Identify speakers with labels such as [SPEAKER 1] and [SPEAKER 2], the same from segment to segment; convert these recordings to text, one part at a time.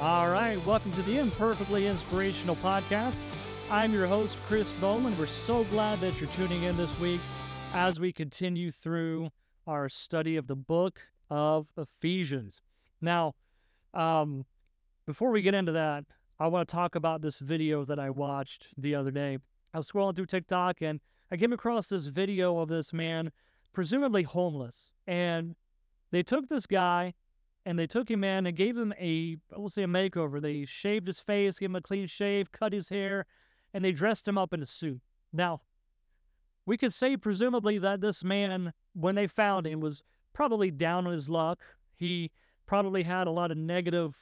[SPEAKER 1] All right, welcome to the Imperfectly Inspirational Podcast. I'm your host, Chris Bowman. We're so glad that you're tuning in this week as we continue through our study of the book of Ephesians. Now, um, before we get into that, I want to talk about this video that I watched the other day. I was scrolling through TikTok and I came across this video of this man, presumably homeless. And they took this guy and they took him in and gave him a, we'll say a makeover. They shaved his face, gave him a clean shave, cut his hair, and they dressed him up in a suit. Now, we could say presumably that this man, when they found him, was probably down on his luck. He probably had a lot of negative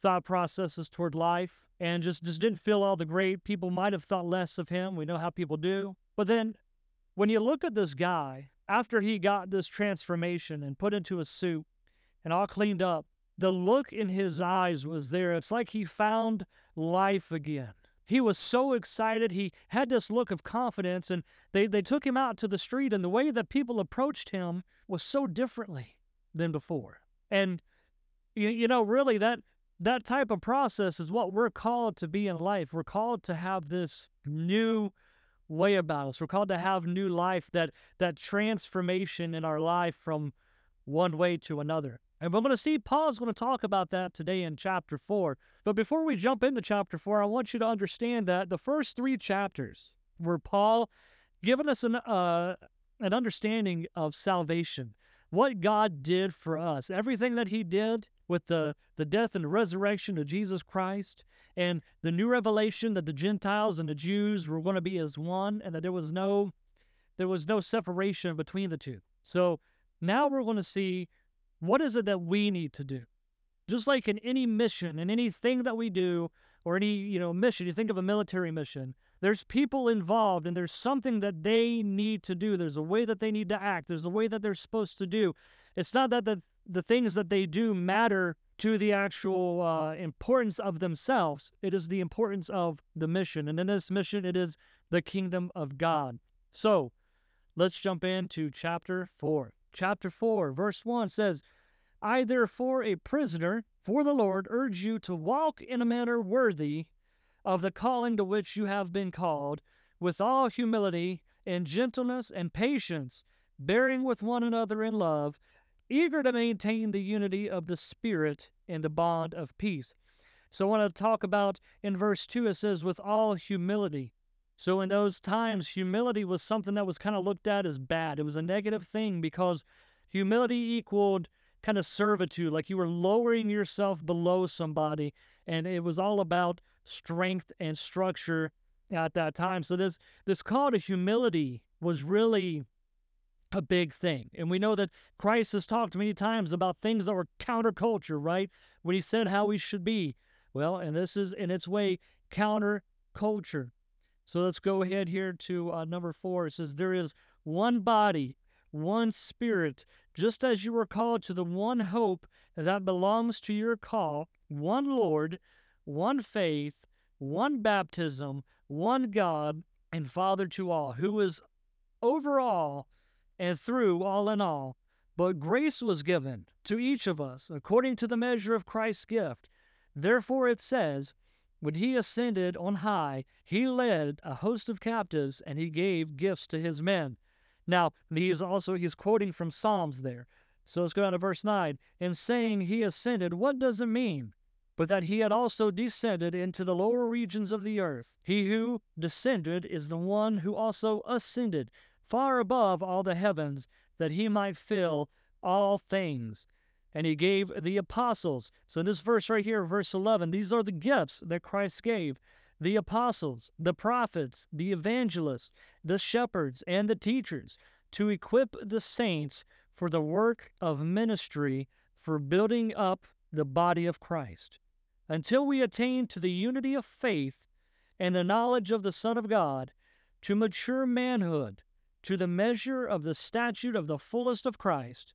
[SPEAKER 1] thought processes toward life and just, just didn't feel all the great. People might have thought less of him. We know how people do. But then when you look at this guy, after he got this transformation and put into a suit and all cleaned up, the look in his eyes was there. It's like he found life again. He was so excited. He had this look of confidence, and they, they took him out to the street, and the way that people approached him was so differently than before. And you, you know, really, that that type of process is what we're called to be in life. We're called to have this new way about us. We're called to have new life, that that transformation in our life from one way to another. And we're going to see Paul's going to talk about that today in chapter 4. But before we jump into chapter 4, I want you to understand that the first three chapters were Paul giving us an, uh, an understanding of salvation, what God did for us, everything that he did with the, the death and resurrection of Jesus Christ, and the new revelation that the Gentiles and the Jews were going to be as one, and that there was no there was no separation between the two. So now we're going to see what is it that we need to do? Just like in any mission and anything that we do, or any you know mission, you think of a military mission. There's people involved, and there's something that they need to do. There's a way that they need to act. There's a way that they're supposed to do. It's not that the the things that they do matter to the actual uh, importance of themselves. It is the importance of the mission, and in this mission, it is the kingdom of God. So, let's jump into chapter four chapter 4, verse 1 says, I therefore, a prisoner for the Lord, urge you to walk in a manner worthy of the calling to which you have been called, with all humility and gentleness and patience, bearing with one another in love, eager to maintain the unity of the Spirit in the bond of peace. So I want to talk about in verse 2, it says, with all humility. So in those times, humility was something that was kind of looked at as bad. It was a negative thing because humility equaled kind of servitude, like you were lowering yourself below somebody, and it was all about strength and structure at that time. So this this call to humility was really a big thing. And we know that Christ has talked many times about things that were counterculture, right? When he said how we should be. Well, and this is in its way counterculture. So let's go ahead here to uh, number four. It says, There is one body, one spirit, just as you were called to the one hope that belongs to your call, one Lord, one faith, one baptism, one God, and Father to all, who is over all and through all in all. But grace was given to each of us according to the measure of Christ's gift. Therefore it says, when he ascended on high, he led a host of captives and he gave gifts to his men. Now, he's also he's quoting from Psalms there. So let's go down to verse 9. In saying he ascended, what does it mean? But that he had also descended into the lower regions of the earth. He who descended is the one who also ascended far above all the heavens, that he might fill all things and he gave the apostles. So, in this verse right here, verse 11, these are the gifts that Christ gave the apostles, the prophets, the evangelists, the shepherds, and the teachers to equip the saints for the work of ministry for building up the body of Christ until we attain to the unity of faith and the knowledge of the Son of God, to mature manhood, to the measure of the statute of the fullest of Christ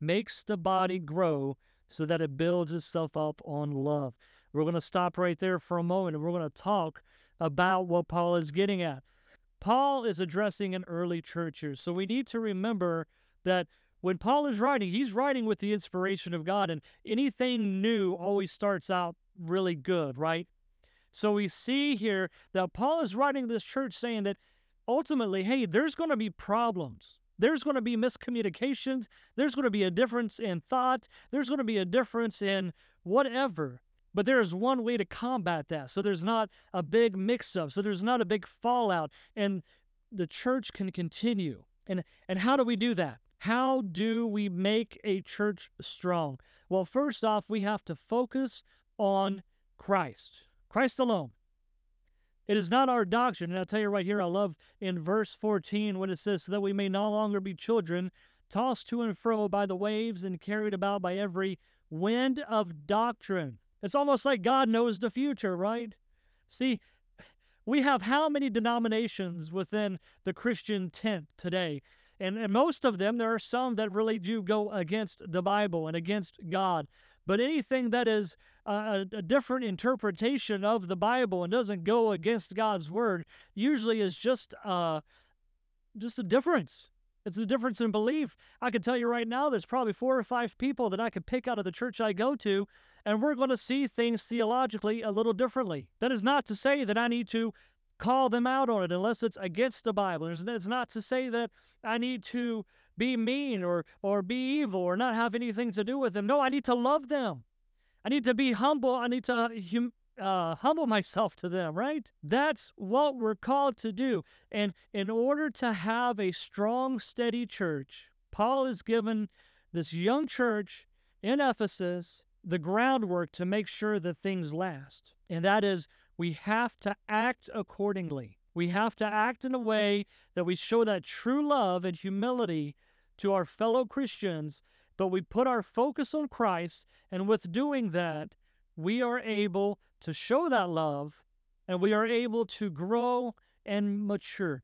[SPEAKER 1] makes the body grow so that it builds itself up on love. We're going to stop right there for a moment and we're going to talk about what Paul is getting at. Paul is addressing an early church here. So we need to remember that when Paul is writing, he's writing with the inspiration of God, and anything new always starts out really good, right? So we see here that Paul is writing this church saying that ultimately, hey, there's going to be problems. There's going to be miscommunications. There's going to be a difference in thought. There's going to be a difference in whatever. But there is one way to combat that. So there's not a big mix up. So there's not a big fallout. And the church can continue. And, and how do we do that? How do we make a church strong? Well, first off, we have to focus on Christ, Christ alone. It is not our doctrine. And I'll tell you right here, I love in verse 14 when it says, so that we may no longer be children, tossed to and fro by the waves and carried about by every wind of doctrine. It's almost like God knows the future, right? See, we have how many denominations within the Christian tent today? And, and most of them, there are some that really do go against the Bible and against God. But anything that is a, a, different interpretation of the Bible and doesn't go against God's word usually is just uh, just a difference. It's a difference in belief. I can tell you right now, there's probably four or five people that I could pick out of the church I go to, and we're going to see things theologically a little differently. That is not to say that I need to call them out on it unless it's against the Bible. It's not to say that I need to be mean or, or be evil or not have anything to do with them. No, I need to love them. I need to be humble. I need to hum, uh, humble myself to them, right? That's what we're called to do. And in order to have a strong, steady church, Paul has given this young church in Ephesus the groundwork to make sure that things last. And that is, we have to act accordingly. We have to act in a way that we show that true love and humility to our fellow Christians but we put our focus on Christ, and with doing that, we are able to show that love and we are able to grow and mature.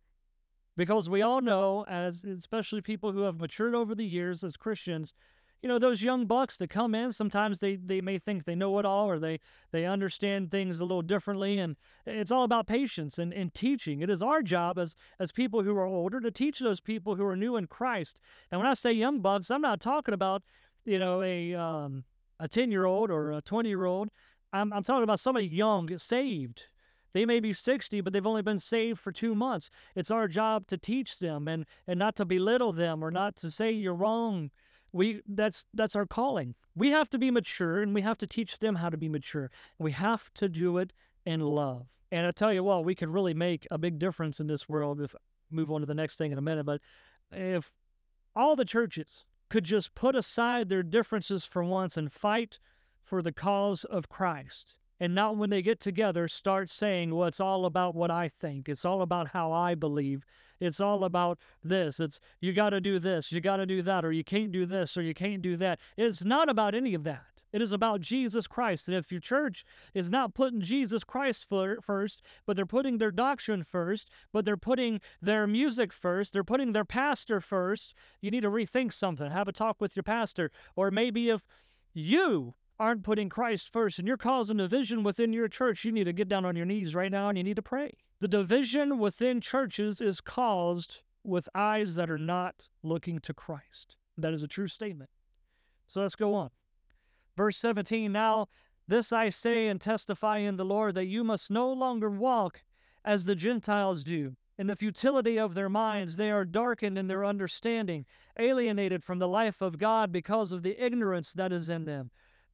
[SPEAKER 1] Because we all know, as especially people who have matured over the years as Christians, you know, those young bucks that come in, sometimes they, they may think they know it all or they, they understand things a little differently. And it's all about patience and, and teaching. It is our job as, as people who are older to teach those people who are new in Christ. And when I say young bucks, I'm not talking about, you know, a, um, a 10 year old or a 20 year old. I'm, I'm talking about somebody young, saved. They may be 60, but they've only been saved for two months. It's our job to teach them and, and not to belittle them or not to say you're wrong we that's that's our calling. We have to be mature and we have to teach them how to be mature. We have to do it in love. And I tell you what, we could really make a big difference in this world if move on to the next thing in a minute, but if all the churches could just put aside their differences for once and fight for the cause of Christ and not when they get together start saying, well, it's all about what I think. It's all about how I believe. It's all about this. It's you got to do this, you got to do that, or you can't do this, or you can't do that. It's not about any of that. It is about Jesus Christ. And if your church is not putting Jesus Christ first, but they're putting their doctrine first, but they're putting their music first, they're putting their pastor first, you need to rethink something. Have a talk with your pastor. Or maybe if you aren't putting Christ first and you're causing division within your church, you need to get down on your knees right now and you need to pray. The division within churches is caused with eyes that are not looking to Christ. That is a true statement. So let's go on. Verse 17 Now this I say and testify in the Lord that you must no longer walk as the Gentiles do. In the futility of their minds, they are darkened in their understanding, alienated from the life of God because of the ignorance that is in them.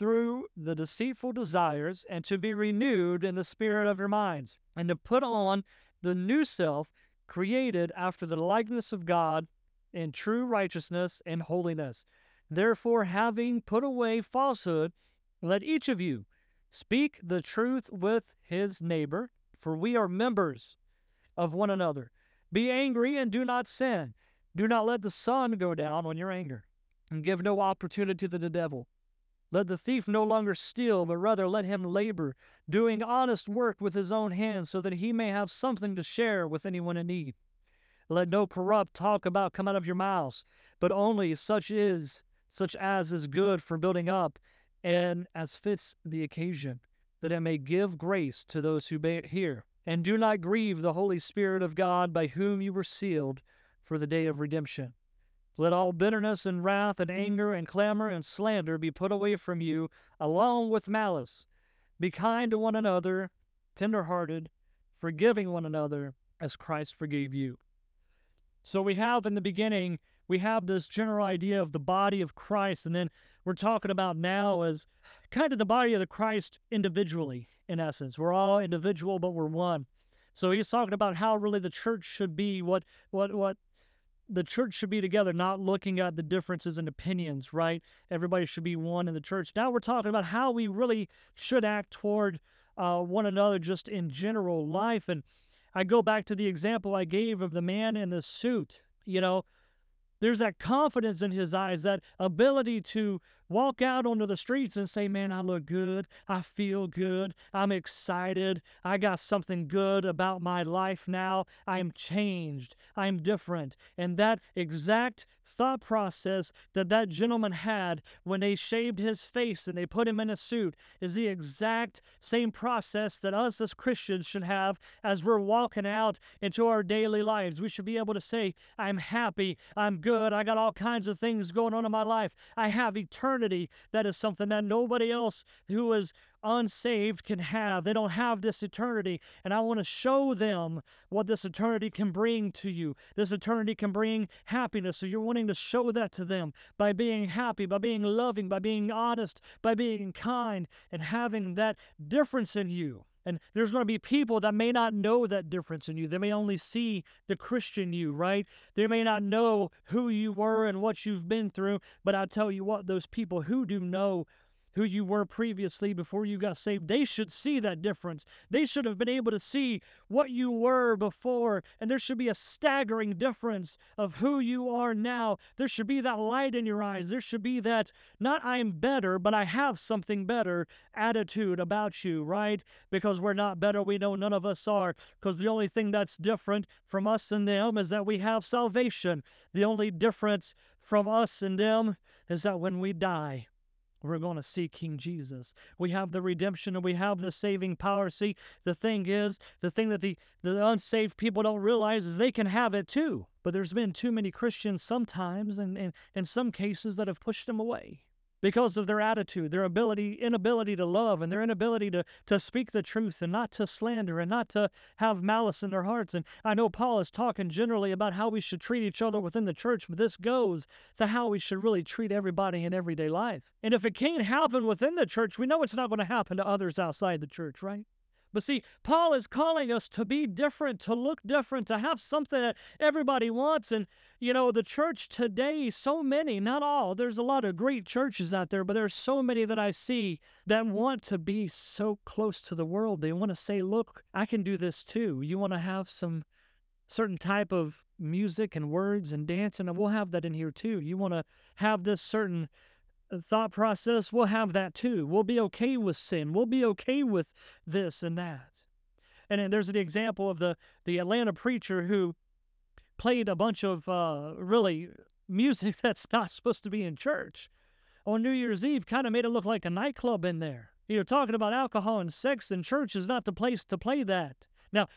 [SPEAKER 1] through the deceitful desires, and to be renewed in the spirit of your minds, and to put on the new self, created after the likeness of God in true righteousness and holiness. Therefore, having put away falsehood, let each of you speak the truth with his neighbor, for we are members of one another. Be angry and do not sin. Do not let the sun go down on your anger, and give no opportunity to the devil. Let the thief no longer steal, but rather let him labor, doing honest work with his own hands, so that he may have something to share with anyone in need. Let no corrupt talk about come out of your mouths, but only such is such as is good for building up, and as fits the occasion, that it may give grace to those who hear. And do not grieve the Holy Spirit of God, by whom you were sealed for the day of redemption. Let all bitterness and wrath and anger and clamor and slander be put away from you, along with malice. Be kind to one another, tender hearted, forgiving one another, as Christ forgave you. So we have in the beginning, we have this general idea of the body of Christ, and then we're talking about now as kind of the body of the Christ individually, in essence. We're all individual, but we're one. So he's talking about how really the church should be, what what what the church should be together, not looking at the differences in opinions, right? Everybody should be one in the church. Now we're talking about how we really should act toward uh, one another just in general life. And I go back to the example I gave of the man in the suit. You know, there's that confidence in his eyes, that ability to walk out onto the streets and say, Man, I look good. I feel good. I'm excited. I got something good about my life now. I'm changed. I'm different. And that exact thought process that that gentleman had when they shaved his face and they put him in a suit is the exact same process that us as Christians should have as we're walking out into our daily lives. We should be able to say, I'm happy. I'm good. I got all kinds of things going on in my life. I have eternity eternity. That is something that nobody else who is unsaved can have. They don't have this eternity. And I want to show them what this eternity can bring to you. This eternity can bring happiness. So you're wanting to show that to them by being happy, by being loving, by being honest, by being kind, and having that difference in you. And there's going to be people that may not know that difference in you. They may only see the Christian you, right? They may not know who you were and what you've been through. But I tell you what, those people who do know who you were previously before you got saved. They should see that difference. They should have been able to see what you were before, and there should be a staggering difference of who you are now. There should be that light in your eyes. There should be that, not I'm better, but I have something better attitude about you, right? Because we're not better. We know none of us are. Because the only thing that's different from us and them is that we have salvation. The only difference from us and them is that when we die, we're going to see King Jesus. We have the redemption and we have the saving power. See, the thing is, the thing that the, the unsaved people don't realize is they can have it too. But there's been too many Christians sometimes and in some cases that have pushed them away because of their attitude, their ability, inability to love, and their inability to, to speak the truth and not to slander and not to have malice in their hearts. And I know Paul is talking generally about how we should treat each other within the church, but this goes to how we should really treat everybody in everyday life. And if it can't happen within the church, we know it's not going to happen to others outside the church, right? But see, Paul is calling us to be different, to look different, to have something that everybody wants. And, you know, the church today, so many, not all, there's a lot of great churches out there, but there's so many that I see that want to be so close to the world. They want to say, look, I can do this too. You want to have some certain type of music and words and dance, and we'll have that in here too. You want to have this certain thought process, we'll have that too. We'll be okay with sin. We'll be okay with this and that. And there's the example of the, the Atlanta preacher who played a bunch of uh, really music that's not supposed to be in church. On New Year's Eve, kind of made it look like a nightclub in there. You know, talking about alcohol and sex, and church is not the place to play that. Now,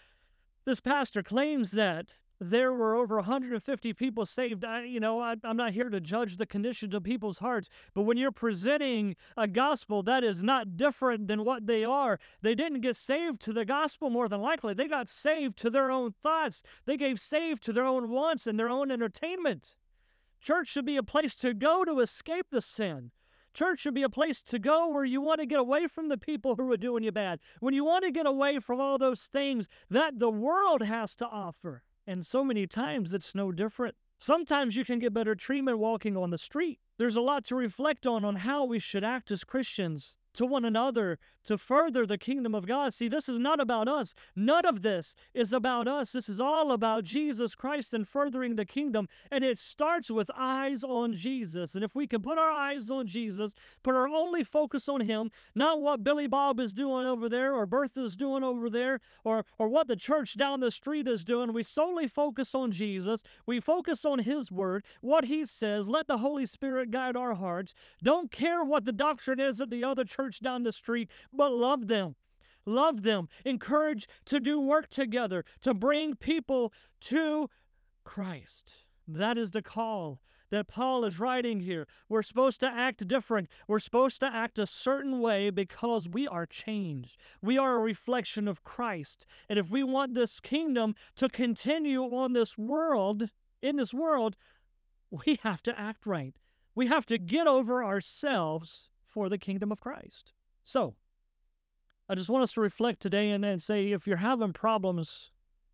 [SPEAKER 1] this pastor claims that there were over 150 people saved. I, you know, I, am not here to judge the condition of people's hearts, but when you're presenting a gospel that is not different than what they are, they didn't get saved to the gospel more than likely. They got saved to their own thoughts. They gave saved to their own wants and their own entertainment. Church should be a place to go to escape the sin. Church should be a place to go where you want to get away from the people who are doing you bad. When you want to get away from all those things that the world has to offer. And so many times it's no different. Sometimes you can get better treatment walking on the street. There's a lot to reflect on on how we should act as Christians to one another to further the kingdom of God. See, this is not about us. None of this is about us. This is all about Jesus Christ and furthering the kingdom. And it starts with eyes on Jesus. And if we can put our eyes on Jesus, put our only focus on Him, not what Billy Bob is doing over there or Bertha's doing over there or, or what the church down the street is doing, we solely focus on Jesus. We focus on His word, what He says. Let the Holy Spirit guide our hearts. Don't care what the doctrine is at the other church down the street but love them. Love them. Encourage to do work together, to bring people to Christ. That is the call that Paul is writing here. We're supposed to act different. We're supposed to act a certain way because we are changed. We are a reflection of Christ. And if we want this kingdom to continue on this world, in this world, we have to act right. We have to get over ourselves for the kingdom of Christ. So, I just want us to reflect today and, and say if you're having problems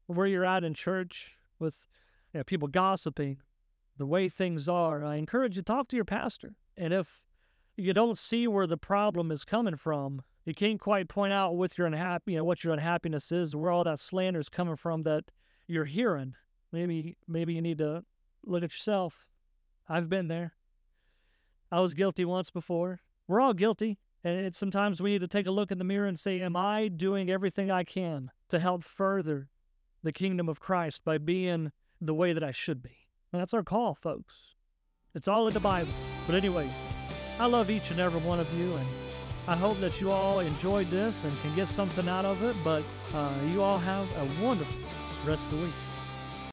[SPEAKER 1] where you're at in church with you know, people gossiping, the way things are, I encourage you to talk to your pastor. And if you don't see where the problem is coming from, you can't quite point out with your unhappy, you know, what your unhappiness is, where all that slander is coming from that you're hearing. Maybe, maybe you need to look at yourself. I've been there. I was guilty once before. We're all guilty. And sometimes we need to take a look in the mirror and say, Am I doing everything I can to help further the kingdom of Christ by being the way that I should be? And that's our call, folks. It's all in the Bible. But, anyways, I love each and every one of you, and I hope that you all enjoyed this and can get something out of it. But uh, you all have a wonderful rest of the week.